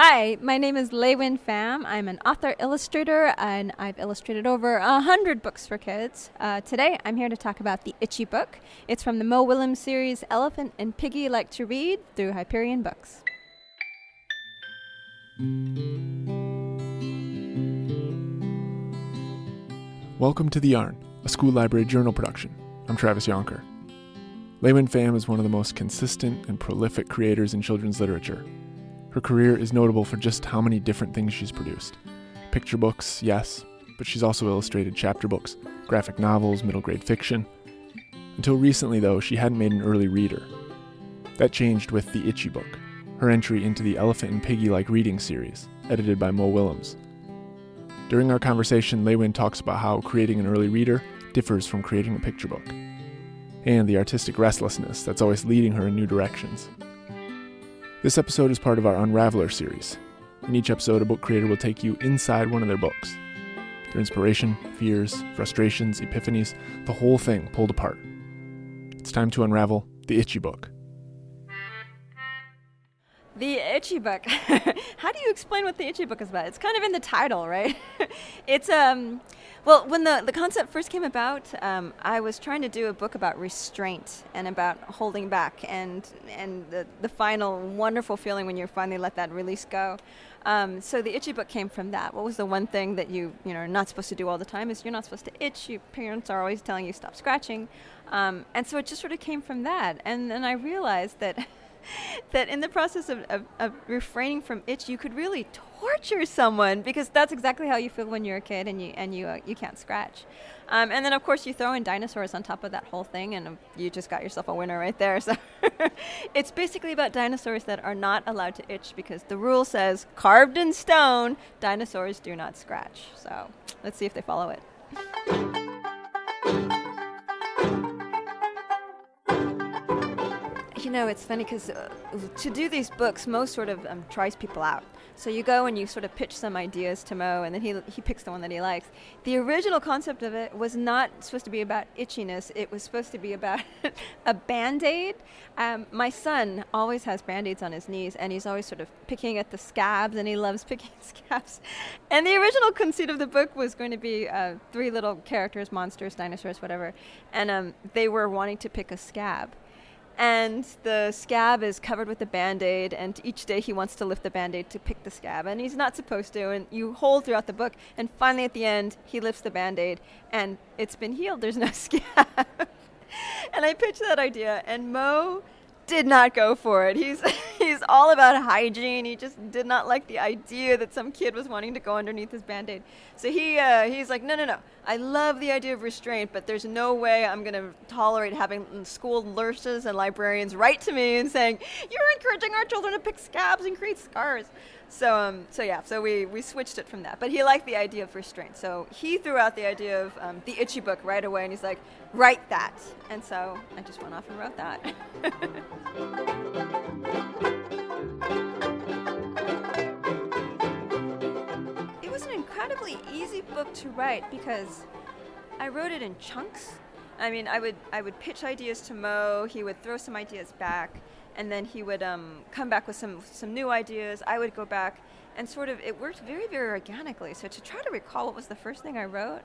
Hi, my name is LeUyen Pham. I'm an author illustrator and I've illustrated over a hundred books for kids. Uh, today I'm here to talk about The Itchy Book. It's from the Mo Willems series Elephant and Piggie Like to Read through Hyperion Books. Welcome to The Yarn, a school library journal production. I'm Travis Jonker. LeUyen Pham is one of the most consistent and prolific creators in children's literature. Her career is notable for just how many different things she's produced. Picture books, yes, but she's also illustrated chapter books, graphic novels, middle grade fiction. Until recently, though, she hadn't made an early reader. That changed with The Itchy Book, her entry into the Elephant and Piggie Like Reading series, edited by Mo Willems. During our conversation, LeUyen talks about how creating an early reader differs from creating a picture book, and the artistic restlessness that's always leading her in new directions. This episode is part of our Unraveled series. In each episode, a book creator will take you inside one of their books. Their inspiration, fears, frustrations, epiphanies, the whole thing pulled apart. It's time to unravel the itchy book. The Itchy Book. How do you explain what the Itchy Book is about? It's kind of in the title, right? it's um, well, when the the concept first came about, um, I was trying to do a book about restraint and about holding back, and and the the final wonderful feeling when you finally let that release go. Um, so the itchy book came from that. What was the one thing that you you know are not supposed to do all the time? Is you're not supposed to itch. Your parents are always telling you stop scratching, um, and so it just sort of came from that. And then I realized that that in the process of, of, of, refraining from itch, you could really torture someone because that's exactly how you feel when you're a kid and you and you uh, you can't scratch. Um, and then of course you throw in dinosaurs on top of that whole thing, and um, you just got yourself a winner right there. So it's basically about dinosaurs that are not allowed to itch because the rule says carved in stone, dinosaurs do not scratch. So let's see if they follow it. You know, it's funny because uh, to do these books, Mo sort of um, tries people out. So you go and you sort of pitch some ideas to Mo, and then he, he picks the one that he likes. The original concept of it was not supposed to be about itchiness, it was supposed to be about a band aid. Um, my son always has band aids on his knees, and he's always sort of picking at the scabs, and he loves picking scabs. And the original conceit of the book was going to be uh, three little characters monsters, dinosaurs, whatever, and um, they were wanting to pick a scab and the scab is covered with a band-aid and each day he wants to lift the band-aid to pick the scab and he's not supposed to and you hold throughout the book and finally at the end he lifts the band-aid and it's been healed there's no scab and i pitched that idea and mo did not go for it. He's all about hygiene. He just did not like the idea that some kid was wanting to go underneath his band-aid. So he uh, he's like, no, no, no. I love the idea of restraint, but there's no way I'm going to tolerate having school nurses and librarians write to me and saying you're encouraging our children to pick scabs and create scars. So um, so yeah, so we, we switched it from that. But he liked the idea of restraint. So he threw out the idea of um, the itchy book right away, and he's like, write that. And so I just went off and wrote that. it was an incredibly easy book to write because I wrote it in chunks. I mean, I would I would pitch ideas to Mo. He would throw some ideas back and then he would um, come back with some some new ideas. I would go back, and sort of it worked very very organically. So to try to recall what was the first thing I wrote,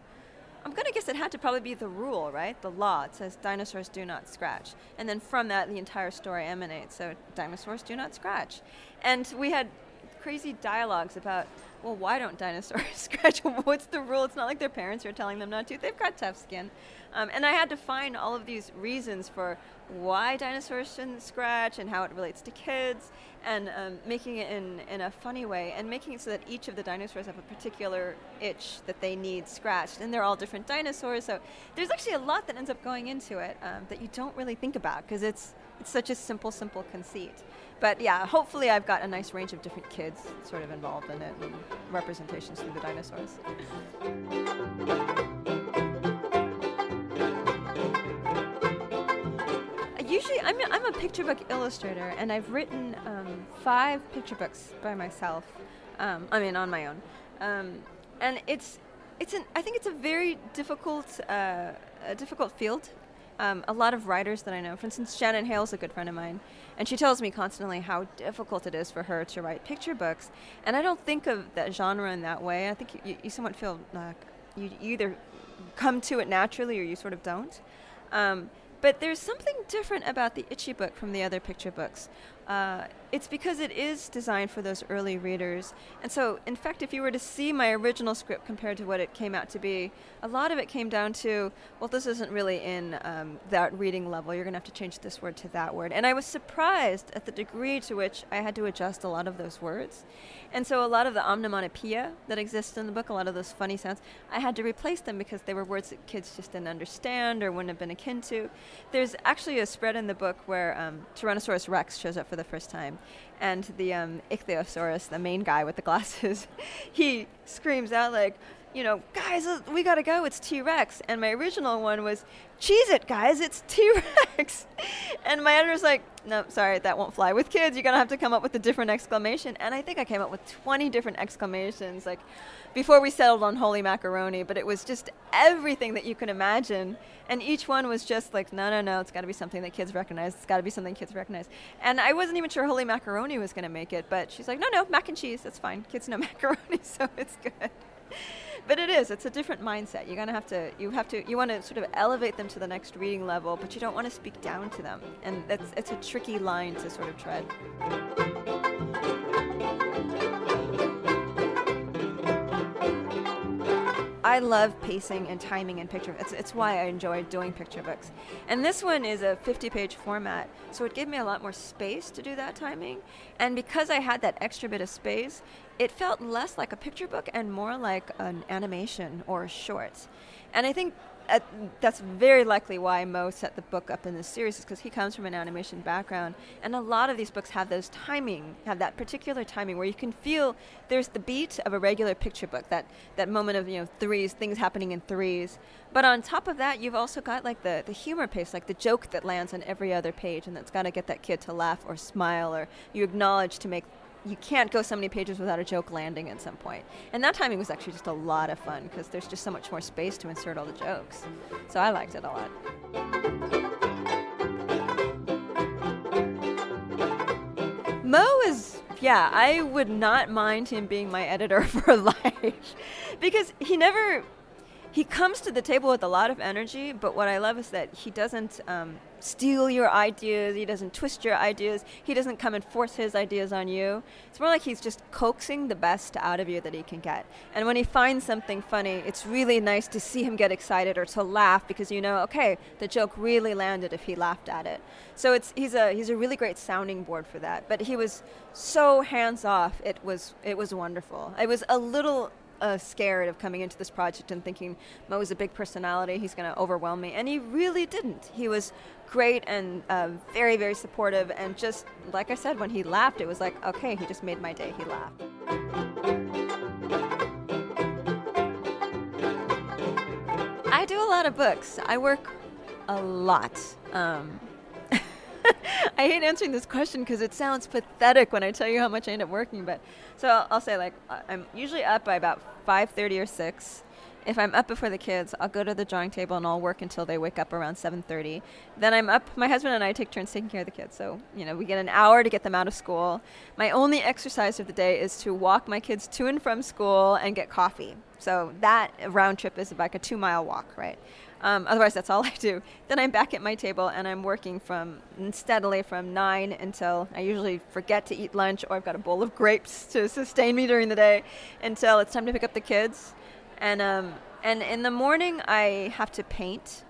I'm gonna guess it had to probably be the rule, right? The law. It says dinosaurs do not scratch, and then from that the entire story emanates. So dinosaurs do not scratch, and we had crazy dialogues about well, why don't dinosaurs scratch? What's the rule? It's not like their parents are telling them not to. They've got tough skin. Um, and I had to find all of these reasons for why dinosaurs shouldn't scratch and how it relates to kids, and um, making it in, in a funny way, and making it so that each of the dinosaurs have a particular itch that they need scratched. And they're all different dinosaurs, so there's actually a lot that ends up going into it um, that you don't really think about because it's, it's such a simple, simple conceit. But yeah, hopefully I've got a nice range of different kids sort of involved in it and representations through the dinosaurs. usually I'm a, I'm a picture book illustrator, and I've written um, five picture books by myself. Um, I mean, on my own, um, and it's it's an I think it's a very difficult uh, a difficult field um, a lot of writers that I know. For instance, Shannon Hale's a good friend of mine, and she tells me constantly how difficult it is for her to write picture books. And I don't think of that genre in that way. I think you, you somewhat feel like you, you either come to it naturally or you sort of don't. Um, but there's something different about the Itchy book from the other picture books. Uh, it's because it is designed for those early readers. And so, in fact, if you were to see my original script compared to what it came out to be, a lot of it came down to, well, this isn't really in um, that reading level. You're going to have to change this word to that word. And I was surprised at the degree to which I had to adjust a lot of those words. And so, a lot of the onomatopoeia that exists in the book, a lot of those funny sounds, I had to replace them because they were words that kids just didn't understand or wouldn't have been akin to. There's actually a spread in the book where um, Tyrannosaurus Rex shows up for the first time. And the um, Ichthyosaurus, the main guy with the glasses, he screams out like, you know, guys, uh, we gotta go. It's T Rex. And my original one was, cheese it, guys. It's T Rex. and my editor's like, no, sorry, that won't fly with kids. You're gonna have to come up with a different exclamation. And I think I came up with 20 different exclamations, like before we settled on holy macaroni. But it was just everything that you can imagine. And each one was just like, no, no, no, it's gotta be something that kids recognize. It's gotta be something kids recognize. And I wasn't even sure holy macaroni was gonna make it, but she's like, no, no, mac and cheese. That's fine. Kids know macaroni, so it's good but it is it's a different mindset. You're going to have to you have to you want to sort of elevate them to the next reading level but you don't want to speak down to them. And that's it's a tricky line to sort of tread I love pacing and timing in picture. It's, it's why I enjoy doing picture books. And this one is a 50 page format, so it gave me a lot more space to do that timing. And because I had that extra bit of space, it felt less like a picture book and more like an animation or short. And I think uh, that's very likely why Mo set the book up in this series is because he comes from an animation background, and a lot of these books have those timing, have that particular timing where you can feel there's the beat of a regular picture book, that that moment of you know threes, things happening in threes. But on top of that, you've also got like the the humor pace, like the joke that lands on every other page, and that's got to get that kid to laugh or smile, or you acknowledge to make you can't go so many pages without a joke landing at some point. And that timing was actually just a lot of fun because there's just so much more space to insert all the jokes. So I liked it a lot. Mo is, yeah, I would not mind him being my editor for life because he never he comes to the table with a lot of energy, but what I love is that he doesn't um, steal your ideas, he doesn't twist your ideas, he doesn't come and force his ideas on you. It's more like he's just coaxing the best out of you that he can get. And when he finds something funny, it's really nice to see him get excited or to laugh because you know, okay, the joke really landed if he laughed at it. So it's he's a he's a really great sounding board for that. But he was so hands off. It was it was wonderful. I was a little uh, scared of coming into this project and thinking Mo is a big personality, he's going to overwhelm me. And he really didn't. He was great and uh, very, very supportive. And just like I said, when he laughed, it was like, okay, he just made my day. He laughed. I do a lot of books. I work a lot. Um, I hate answering this question because it sounds pathetic when I tell you how much I end up working. But so I'll, I'll say like I'm usually up by about 5:30 or 6. If I'm up before the kids, I'll go to the drawing table and I'll work until they wake up around 7:30. Then I'm up. My husband and I take turns taking care of the kids, so you know we get an hour to get them out of school. My only exercise of the day is to walk my kids to and from school and get coffee. So that round trip is like a two-mile walk, right? Um, otherwise, that's all I do. Then I'm back at my table and I'm working from steadily from nine until I usually forget to eat lunch or I've got a bowl of grapes to sustain me during the day until it's time to pick up the kids. And um, and in the morning I have to paint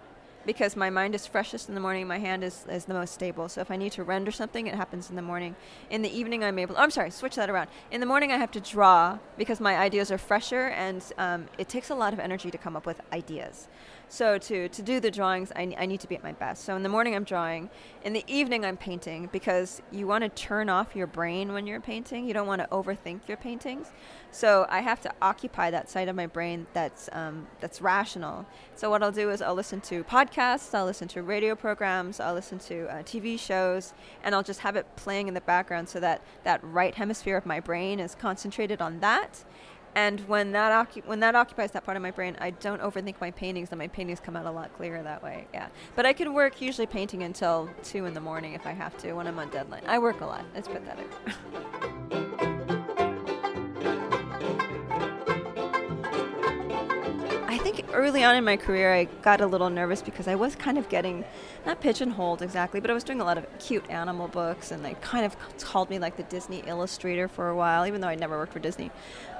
because my mind is freshest in the morning. My hand is, is the most stable. So if I need to render something, it happens in the morning. In the evening, I'm able. Oh, I'm sorry, switch that around. In the morning, I have to draw because my ideas are fresher, and um, it takes a lot of energy to come up with ideas. So to, to do the drawings, I, I need to be at my best. So in the morning, I'm drawing. In the evening, I'm painting because you want to turn off your brain when you're painting. You don't want to overthink your paintings. So I have to occupy that side of my brain that's um, that's rational. So what I'll do is I'll listen to podcasts, I'll listen to radio programs, I'll listen to uh, TV shows, and I'll just have it playing in the background so that that right hemisphere of my brain is concentrated on that And when that occu- when that occupies that part of my brain, I don't overthink my paintings, and my paintings come out a lot clearer that way. Yeah, but I can work usually painting until two in the morning if I have to when I'm on deadline. I work a lot. It's pathetic. early on in my career, I got a little nervous because I was kind of getting, not pigeonholed exactly, but I was doing a lot of cute animal books, and they kind of called me like the Disney illustrator for a while, even though I never worked for Disney.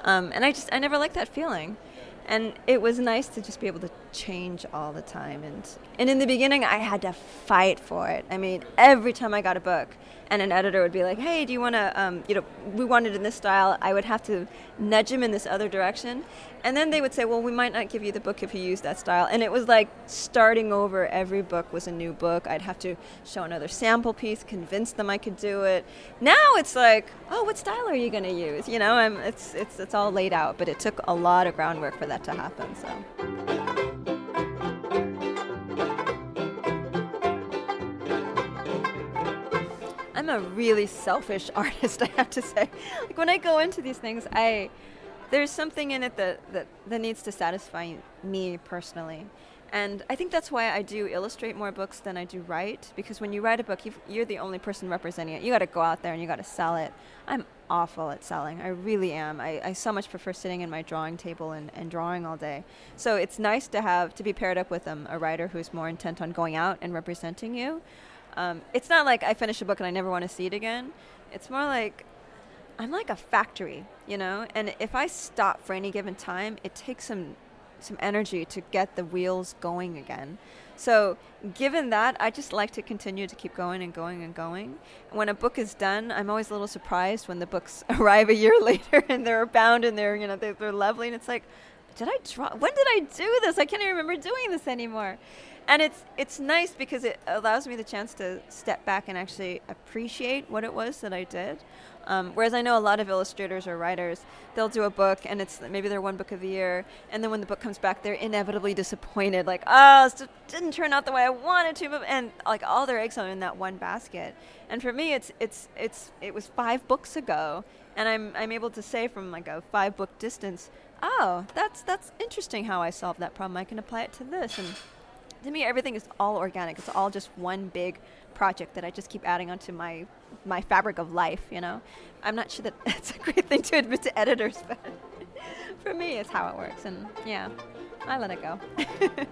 Um, and I just, I never liked that feeling. And it was nice to just be able to change all the time. And, and in the beginning, I had to fight for it. I mean, every time I got a book, and an editor would be like, "Hey, do you want to, um, you know, we want it in this style." I would have to nudge him in this other direction, and then they would say, "Well, we might not give you the book if you use that style." And it was like starting over. Every book was a new book. I'd have to show another sample piece, convince them I could do it. Now it's like, "Oh, what style are you going to use?" You know, I'm, it's it's it's all laid out, but it took a lot of groundwork for that to happen. So. I'm a really selfish artist, I have to say. Like when I go into these things, I there's something in it that, that, that needs to satisfy me personally. And I think that's why I do illustrate more books than I do write, because when you write a book, you are the only person representing it. You got to go out there and you got to sell it. I'm awful at selling. I really am. I, I so much prefer sitting in my drawing table and, and drawing all day. So it's nice to have to be paired up with um, a writer who's more intent on going out and representing you. Um, it's not like I finish a book and I never want to see it again. It's more like I'm like a factory, you know. And if I stop for any given time, it takes some some energy to get the wheels going again. So, given that, I just like to continue to keep going and going and going. When a book is done, I'm always a little surprised when the books arrive a year later and they're bound and they're you know they're, they're lovely, and it's like, did I draw? When did I do this? I can't even remember doing this anymore and it's it's nice because it allows me the chance to step back and actually appreciate what it was that I did. Um, whereas I know a lot of illustrators or writers, they'll do a book and it's maybe their one book of the year, and then when the book comes back, they're inevitably disappointed, like, oh, it didn't turn out the way I wanted to, and like all their eggs are in that one basket. And for me, it's it's it's it was five books ago, and I'm I'm able to say from like a five book distance, oh, that's that's interesting how I solved that problem. I can apply it to this and to me everything is all organic. It's all just one big project that i just keep adding onto my my fabric of life you know? I'm not sure that that's a great thing to admit to editors but for me it's how it works and yeah i let it go.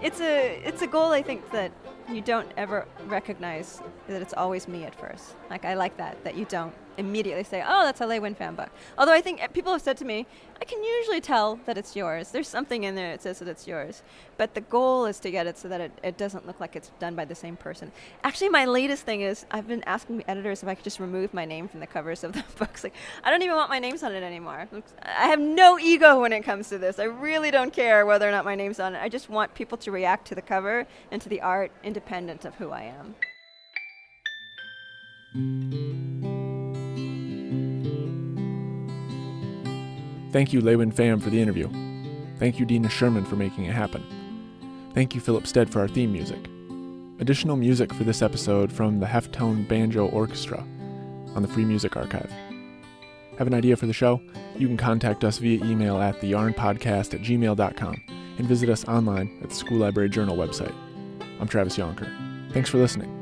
It's a it's a goal i think that you don't ever recognize that it's always me at first. Like I like that that you don't immediately say, "Oh, that's a LeUyen Pham book." Although I think eh, people have said to me, "I can usually tell that it's yours. There's something in there that says that it's yours." But the goal is to get it so that it, it doesn't look like it's done by the same person. Actually, my latest thing is I've been asking editors if I could just remove my name from the covers of the books. Like I don't even want my names on it anymore. I have no ego when it comes to this. I really don't care whether or not my name's on it. I just want people to react to the cover and to the art independent of who I am. Thank you, Whyn Pham, for the interview. Thank you, Dina Sherman, for making it happen. Thank you, Philip Stead, for our theme music. Additional music for this episode from the Heftone Banjo Orchestra on the Free Music Archive. Have an idea for the show? You can contact us via email at theyarnpodcast at gmail.com and visit us online at the School Library Journal website. I'm Travis Jonker. Thanks for listening.